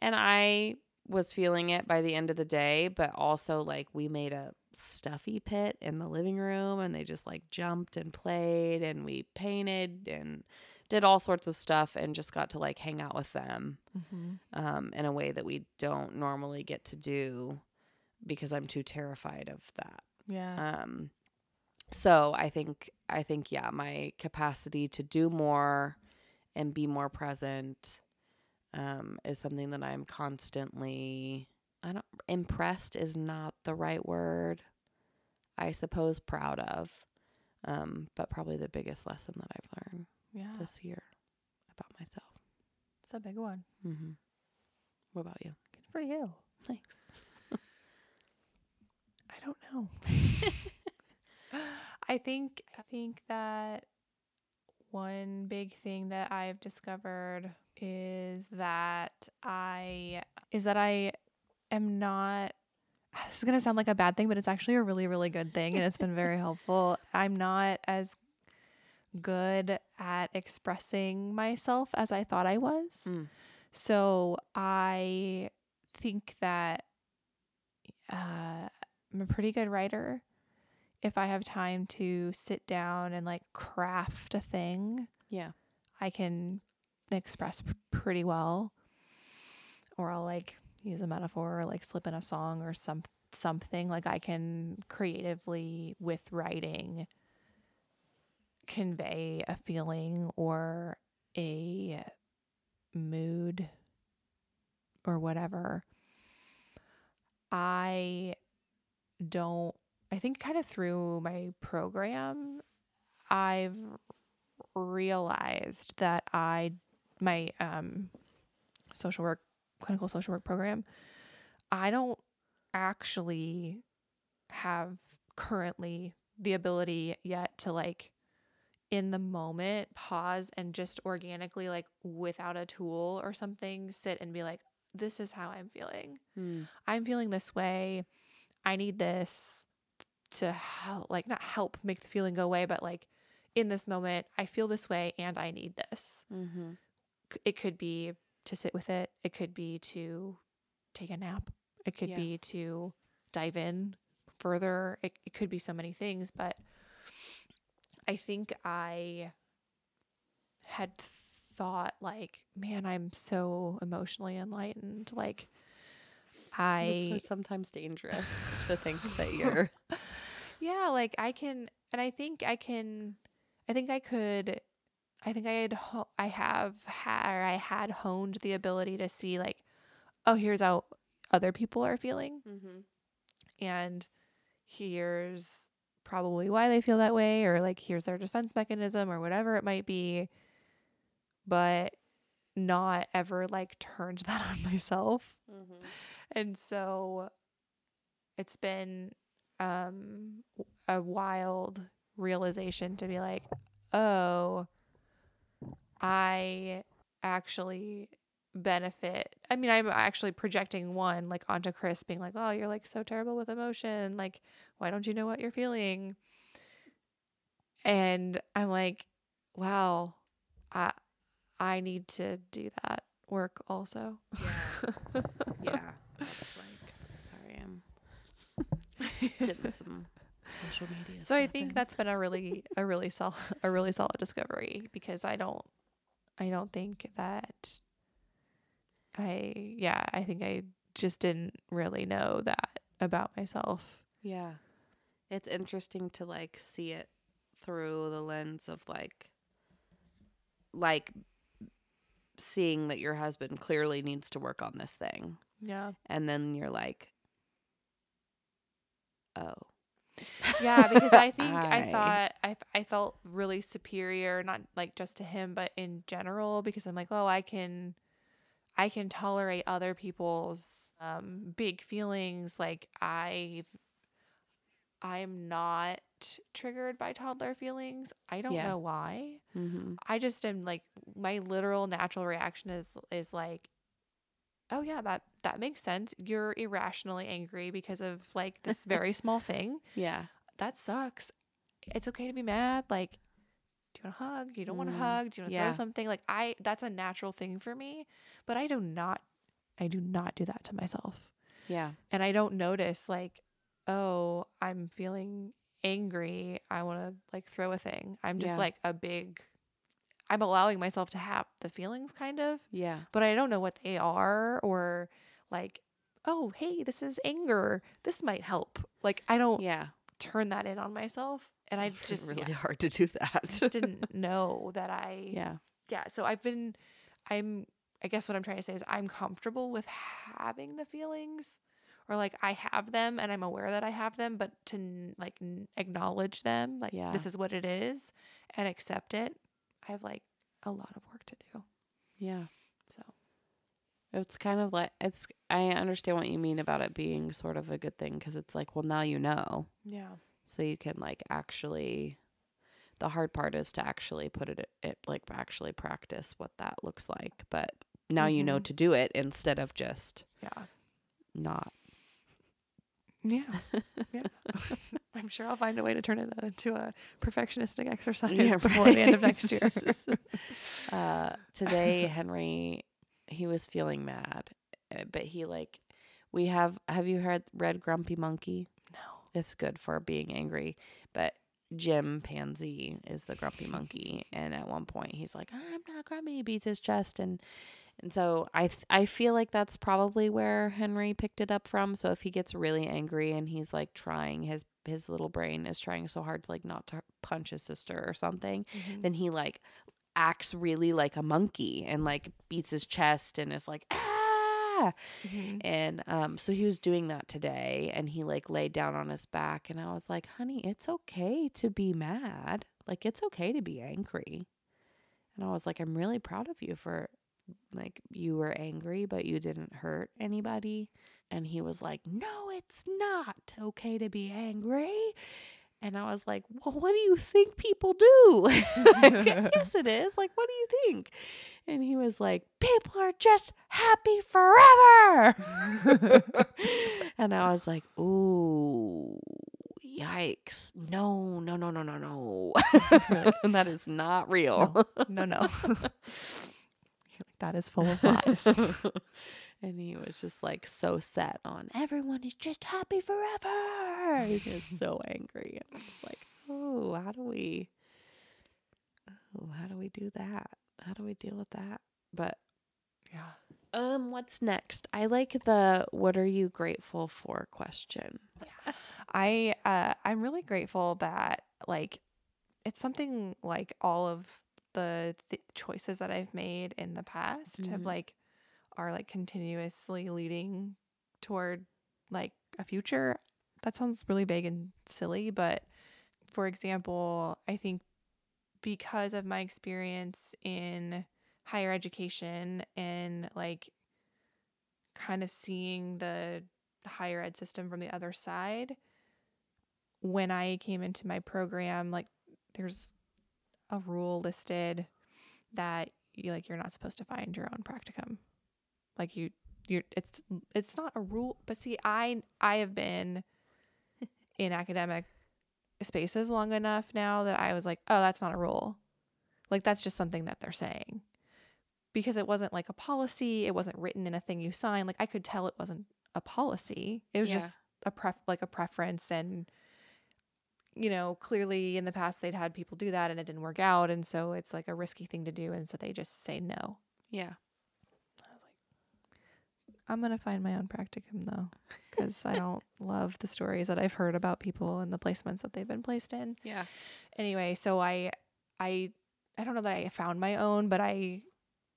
And I was feeling it by the end of the day, but also like we made a stuffy pit in the living room and they just like jumped and played and we painted and did all sorts of stuff and just got to like hang out with them Mm-hmm. um, in a way that we don't normally get to do because I'm too terrified of that. Yeah. Um, so I think I think yeah, my capacity to do more and be more present um, is something that I'm constantly. I don't impressed is not the right word. I suppose proud of, um, but probably the biggest lesson that I've learned yeah. this year about myself. It's a big one. Mm-hmm. What about you? Good for you. Thanks. I don't know. [laughs] I think I think that one big thing that I've discovered is that I is that I am not [sighs] this is going to sound like a bad thing but it's actually a really really good thing and it's been very [laughs] helpful. I'm not as good at expressing myself as I thought I was. Mm. So I think that uh, I'm a pretty good writer. If I have time to sit down and like craft a thing, Yeah. I can express p- pretty well. Or I'll like use a metaphor or like slip in a song or some something like I can creatively with writing convey a feeling or a mood or whatever. I don't I think kind of through my program I've realized that I my um social work clinical social work program I don't actually have currently the ability yet to like in the moment pause and just organically like without a tool or something sit and be like this is how I'm feeling. Mm. I'm feeling this way. I need this to help, like not help make the feeling go away, but like in this moment, I feel this way and I need this. Mm-hmm. It could be to sit with it. It could be to take a nap. It could Yeah. be to dive in further. It, it could be so many things, but I think I had thought like, man, I'm so emotionally enlightened. Like I It's so sometimes dangerous [laughs] to think that you're. [laughs] yeah like i can and i think i can i think i could i think i had ho- i have had or i had honed the ability to see like oh here's how other people are feeling mm-hmm. and here's probably why they feel that way or like here's their defense mechanism or whatever it might be but not ever like turned [laughs] that on myself Mm-hmm. And so it's been um a wild realization to be like, oh, I actually benefit. I mean, I'm actually projecting one like onto Chris being like, "Oh, you're like so terrible with emotion. Like, why don't you know what you're feeling?" And I'm like, "Wow, I I need to do that work also." Yeah. [laughs] yeah. Like, sorry, I'm [laughs] getting some social media. so I think in. that's been a really a really solid a really solid discovery because I don't I don't think that I yeah, I think I just didn't really know that about myself. Yeah. It's interesting to like see it through the lens of like like seeing that your husband clearly needs to work on this thing Yeah. and then you're like oh Yeah, because I [laughs] think I, I- thought I, I felt really superior, not like just to him, but in general, because I'm like, oh, I can, I can tolerate other people's um, big feelings. Like I, I'm not triggered by toddler feelings. I don't Yeah. know why. mm-hmm. I just am like my literal natural reaction is is like, oh yeah, that that makes sense. You're irrationally angry because of like this [laughs] very small thing yeah that sucks. It's okay to be mad. Like, do you want a hug? Do You don't want a Mm, hug? Do you want to yeah. throw something? Like, I that's a natural thing for me, but I do not, I do not do that to myself, yeah and I don't notice like, oh, I'm feeling angry. I want to like throw a thing. I'm just Yeah. like a big. I'm allowing myself to have the feelings, kind of, yeah but I don't know what they are or like, oh, hey, this is anger. This might help. Like, I don't yeah turn that in on myself and i [laughs] just really yeah, hard to do that I just didn't [laughs] know that i yeah. yeah so i've been i'm i guess what i'm trying to say is i'm comfortable with having the feelings or like i have them and i'm aware that i have them but to n- like n- acknowledge them like Yeah. this is what it is and accept it i have like a lot of work to do yeah so It's kind of like it's. I understand what you mean about it being sort of a good thing because it's like, well, now you know, yeah so you can like actually. The hard part is to actually put it, it like actually practice what that looks like. But now you know Mhm. to do it instead of just yeah not. yeah yeah [laughs] [laughs] i'm sure i'll find a way to turn it into a perfectionistic exercise Yeah, before the end of next year [laughs] uh, today, Henry, he was feeling mad, uh, but he like, we have. Have you heard Red Grumpy Monkey? no it's good for being angry. But Jim Panzee is the grumpy monkey, [laughs] and at one point he's like, "I'm not grumpy," he beats his chest, and and so I th- I feel like that's probably where Henry picked it up from. So if he gets really angry and he's like trying his his little brain is trying so hard to like not to punch his sister or something, Mhm. then he like acts really like a monkey and like beats his chest and is like ah Mhm. and um, so he was doing that today and he like laid down on his back and I was like, honey, it's okay to be mad. Like it's okay to be angry. And I was like, I'm really proud of you for like you were angry but you didn't hurt anybody and he was like no it's not okay to be angry and i was like well what do you think people do? Like, [laughs] [laughs] yes it is. Like what do you think? And he was like people are just happy forever. [laughs] And i was like ooh yikes. No no no no no no. That is not real. No, no. Like, that is full of lies. And he was just like so set on everyone is just happy forever. [laughs] He was so angry. And I was like, oh, how do we, oh, how do we do that? How do we deal with that? But yeah. um, what's next? I like the "What are you grateful for?" question. Yeah. I uh I'm really grateful that like it's something like all of the th- choices that I've made in the past have Mhm. like are like continuously leading toward like a future. That sounds really vague and silly, but for example, I think because of my experience in higher education and like kind of seeing the higher ed system from the other side when i came into my program like there's a rule listed that you like you're not supposed to find your own practicum like you you're it's it's not a rule but see i i have been [laughs] in academic spaces long enough now that i was like oh that's not a rule like that's just something that they're saying because it wasn't like a policy it wasn't written in a thing you sign like i could tell it wasn't a policy it was Yeah. just a pref like a preference and you know clearly in the past they'd had people do that and it didn't work out and so it's like a risky thing to do and so they just say no Yeah. I was like i'm gonna find my own practicum though because i don't [laughs] love the stories that i've heard about people and the placements that they've been placed in Yeah. anyway so i i i don't know that i found my own but i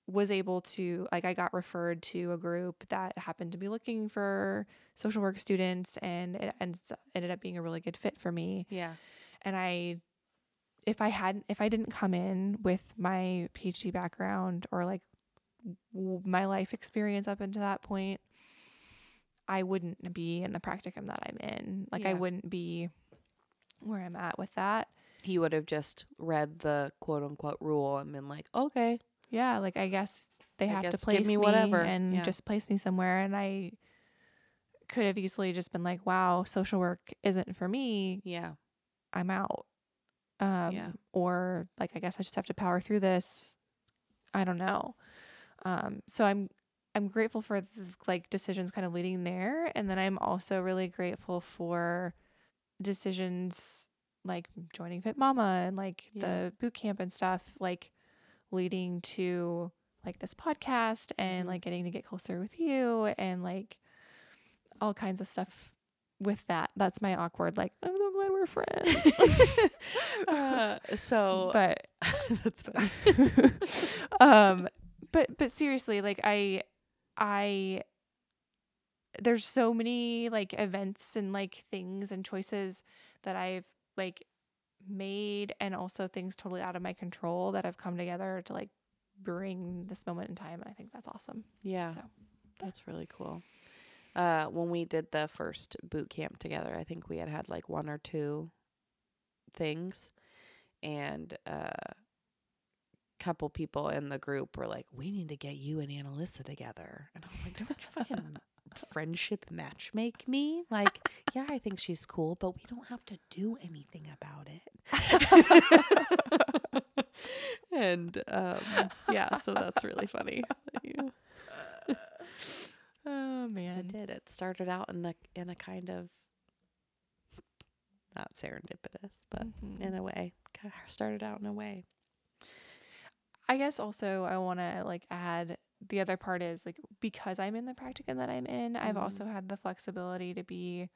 was able to like i got referred to a group that happened to be looking for social work students and it ends, ended up being a really good fit for me Yeah. and i if i hadn't if i didn't come in with my phd background or like my life experience up until that point i wouldn't be in the practicum that i'm in like i wouldn't be where i'm at with that He would have just read the quote unquote rule and been like, okay. yeah like i guess they I have guess to place me me, whatever. and Yeah. just place me somewhere and i could have easily just been like wow social work isn't for me Yeah. i'm out um Yeah. or like i guess i just have to power through this i don't know um so i'm i'm grateful for the, like decisions kind of leading there and then i'm also really grateful for decisions like joining fit mama and like Yeah. the boot camp and stuff like leading to like this podcast and Mhm. like getting to get closer with you and like all kinds of stuff with that that's my awkward like i'm so glad we're friends [laughs] [laughs] Uh, so but [laughs] that's funny. um but but seriously like i i there's so many like events and like things and choices that i've like made and also things totally out of my control that have come together to like bring this moment in time and i think that's awesome Yeah. so That's really cool. Uh, when we did the first boot camp together, I think we had had like one or two things, and a couple people in the group were like, "We need to get you and Annalissa together," and I was like, "Don't you fucking [laughs] friendship matchmake me? Like, yeah, I think she's cool, but we don't have to do anything about it." [laughs] and um, yeah, so that's really funny. [laughs] oh It man did. It started out in a in a kind of not serendipitous, but Mhm. in a way, kind of started out in a way. I guess also I want to like add the other part is like because I'm in the practicum that I'm in, I've Mhm. also had the flexibility to be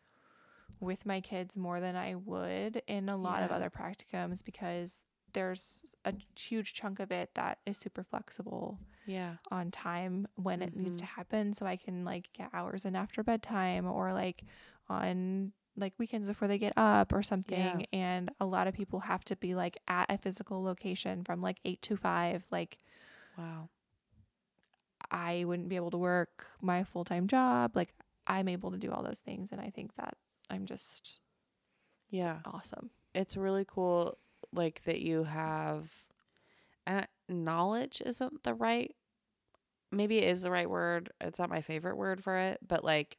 with my kids more than I would in a lot of other practicums because there's a huge chunk of it that is super flexible Yeah, on time when it needs to happen so I can like get hours in after bedtime or like on like weekends before they get up or something and a lot of people have to be like at a physical location from like 8 to 5 like wow. I wouldn't be able to work my full time job. Like I'm able to do all those things. And I think that I'm just Yeah. awesome. It's really cool like that you have and knowledge isn't the right maybe it is the right word. It's not my favorite word for it, but like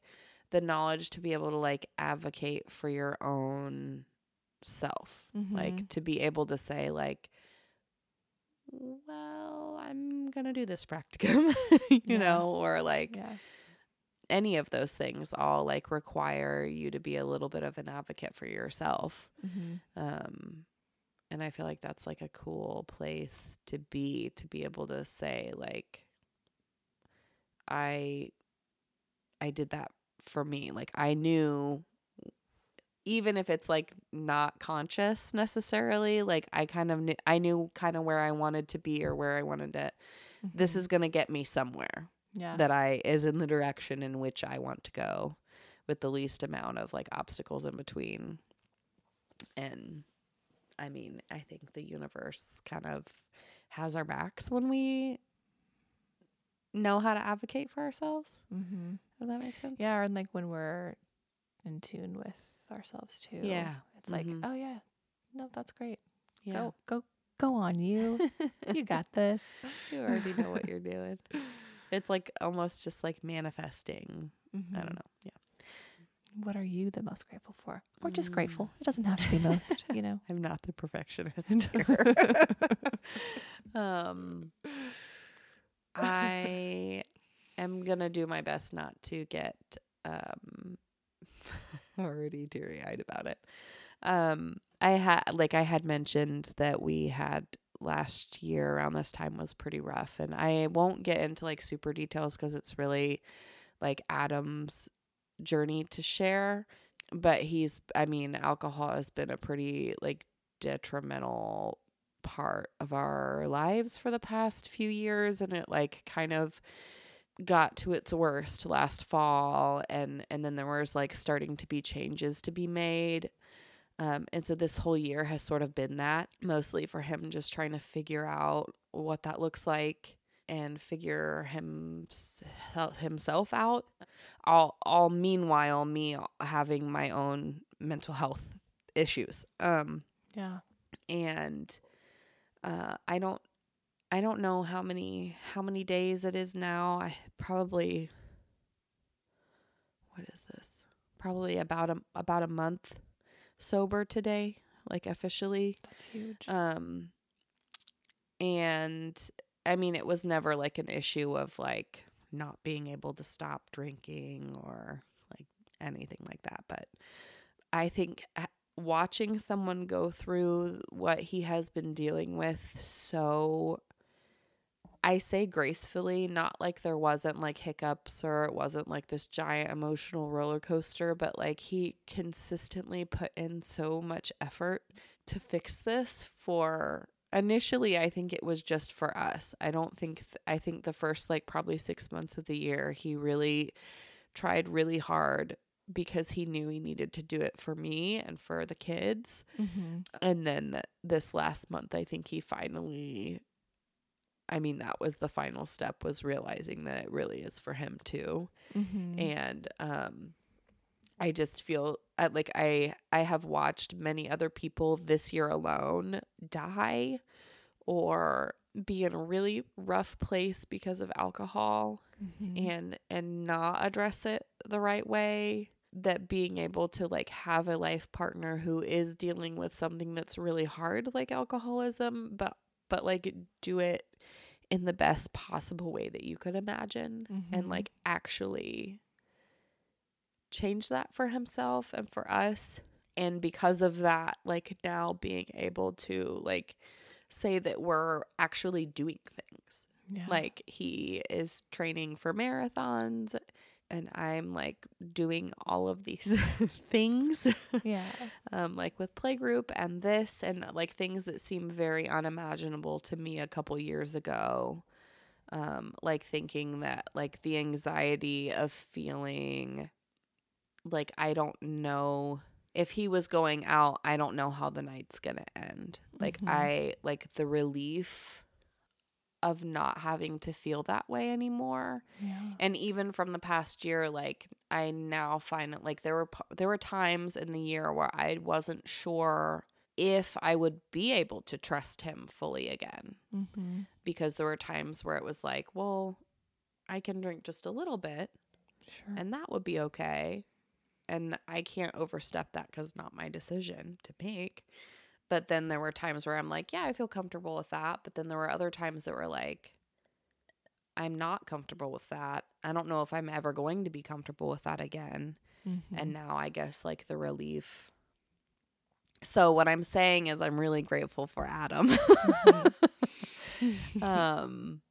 the knowledge to be able to like advocate for your own self. Like to be able to say like well, I'm to do this practicum, [laughs] you Yeah. know, or like yeah. any of those things all like require you to be a little bit of an advocate for yourself. Mm-hmm. Um and I feel like that's like a cool place to be to be able to say like I I did that for me. Like I knew even if it's like not conscious necessarily, like I kind of knew I knew kind of where I wanted to be or where I wanted to this mm-hmm. is going to get me somewhere yeah. that I is in the direction in which I want to go with the least amount of like obstacles in between. And I mean, I think the universe kind of has our backs when we know how to advocate for ourselves. mm-hmm. If that makes sense. Yeah, and like when we're in tune with ourselves too. Yeah. It's like, Mhm. oh yeah, no, that's great. Yeah. Go go go on you. you [laughs] got this. you already know what you're [laughs] doing. It's like almost just like manifesting. I Mhm. don't know. Yeah. What are you the most grateful for? Or just grateful. It doesn't have to be most, you know. [laughs] I'm not the perfectionist um, I am gonna do my best not to get um [laughs] already teary eyed about it. Um, I had like I had mentioned that we had last year around this time was pretty rough, and I won't get into like super details because it's really like Adam's journey to share. But he's, I mean, alcohol has been a pretty like detrimental part of our lives for the past few years and it like kind of got to its worst last fall and and then there was like starting to be changes to be made um and so this whole year has sort of been that mostly for him just trying to figure out what that looks like and figure him himself out all all meanwhile me having my own mental health issues um Yeah. and uh, I don't I don't know how many how many days it is now. I probably what is this? Probably about a about a month sober today, like officially. That's huge. Um and I mean it was never like an issue of like not being able to stop drinking or like anything like that, but I think watching someone go through what he has been dealing with so I say gracefully, not like there wasn't like hiccups or it wasn't like this giant emotional roller coaster, but like he consistently put in so much effort to fix this for initially I think it was just for us. I don't think th- I think the first like probably 6 months of the year he really tried really hard because he knew he needed to do it for me and for the kids. mm-hmm. And then th- this last month I think he finally I mean that was the final step was realizing that it really is for him too Mm-hmm. and um i just feel uh, like i i have watched many other people this year alone die or be in a really rough place because of alcohol mm-hmm. and and not address it the right way that being able to like have a life partner who is dealing with something that's really hard like alcoholism but but like do it in the best possible way that you could imagine and Mhm. like actually change that for himself and for us and because of that like now being able to like say that we're actually doing things yeah. like he is training for marathons and I'm like doing all of these [laughs] things yeah. um like with playgroup and this and like things that seem very unimaginable to me a couple years ago um like thinking that like the anxiety of feeling like I don't know if he was going out I don't know how the night's going to end like Mhm. I like the relief of not having to feel that way anymore. Yeah. And even from the past year, like I now find it like there were there were times in the year where I wasn't sure if I would be able to trust him fully again Mm-hmm. because there were times where it was like, well, I can drink just a little bit Sure. and that would be okay. And I can't overstep that because not my decision to make. But then there were times where I'm like, yeah, I feel comfortable with that. But then there were other times that were like, I'm not comfortable with that. I don't know if I'm ever going to be comfortable with that again. Mm-hmm. And now I guess like the relief. So what I'm saying is I'm really grateful for Adam. [laughs] [laughs] um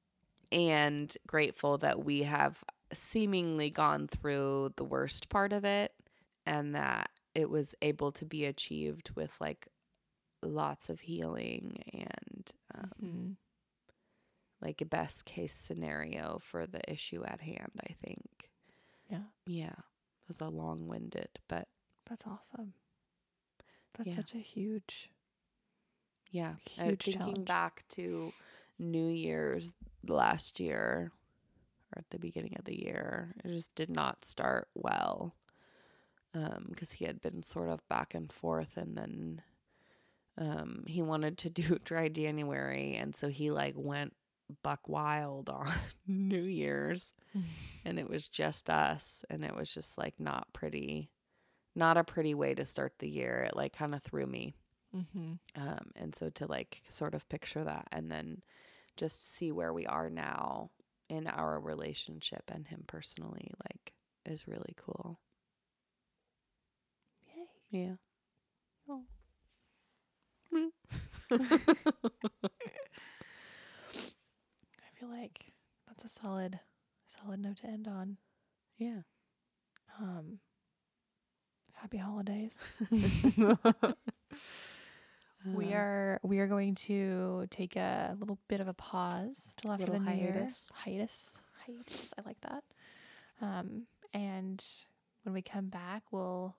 and grateful that we have seemingly gone through the worst part of it and that it was able to be achieved with like lots of healing and um, Mhm. like a best case scenario for the issue at hand i think Yeah. yeah it was a long-winded but That's awesome. That's Yeah. such a huge. yeah Huge thinking challenge. back to new year's last year or at the beginning of the year it just did not start well um because he had been sort of back and forth and then um he wanted to [laughs] do dry january and so he like went buck wild [laughs] on new year's [laughs] and it was just us and it was just like not pretty not a pretty way to start the year it like kind of threw me Mm-hmm. um, and so to like sort of picture that and then just see where we are now in our relationship and him personally like is really cool Yay. yeah Oh. I feel like that's a solid, solid note to end on. yeah Um, happy holidays. [laughs] we Uh, are we are going to take a little bit of a pause till after Little the new year. hiatus. Hiatus, hiatus. I like that. Um, and when we come back, we'll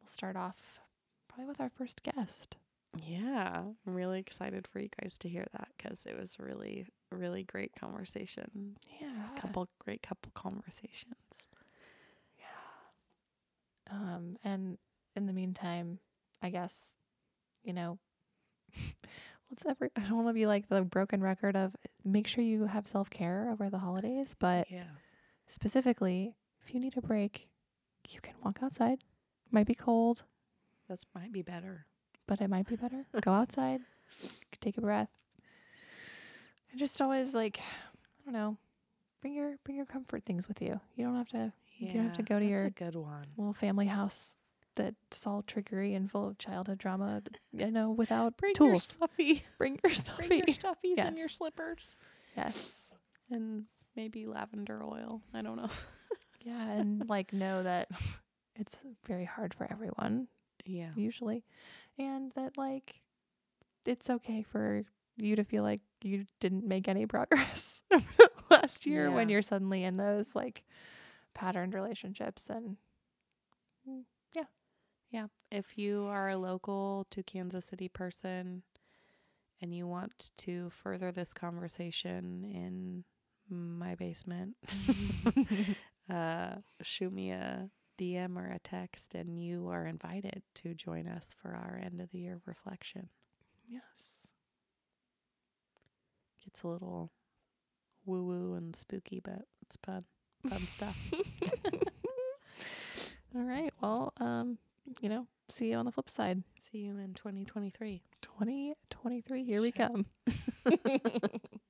we'll start off probably with our first guest. Yeah i'm really excited for you guys to hear that because it was really really great conversation. Yeah, couple great couple conversations. Yeah. Um, and in the meantime, I guess, you know, [laughs] let's ever, I don't want to be like the broken record of make sure you have self care over the holidays, but yeah. specifically, if you need a break, you can walk outside. Might be cold, that might be better but it might be better. [laughs] Go outside, take a breath. And just always like, I don't know, bring your bring your comfort things with you. You don't have to yeah don't have to go to your good one little family house that's all trickery and full of childhood drama, you know, without bring your tools. stuffy Bring your stuff. bring your stuffies and your slippers yes. and maybe lavender oil. I don't know. [laughs] Yeah, and like know that it's very hard for everyone Yeah. usually, and that like it's okay for you to feel like you didn't make any [laughs] progress [laughs] last year when you're suddenly in those like patterned relationships and yeah. Yeah. If you are a local to Kansas City person and you want to further this conversation in my basement, [laughs] uh, shoot me a DM or a text and you are invited to join us for our end of the year reflection. yes. Gets a little woo woo and spooky, but it's fun. Fun [laughs] stuff. [laughs] All right. Well, um, you know, see you on the flip side. See you in 2023. 2023. Here we come. [laughs]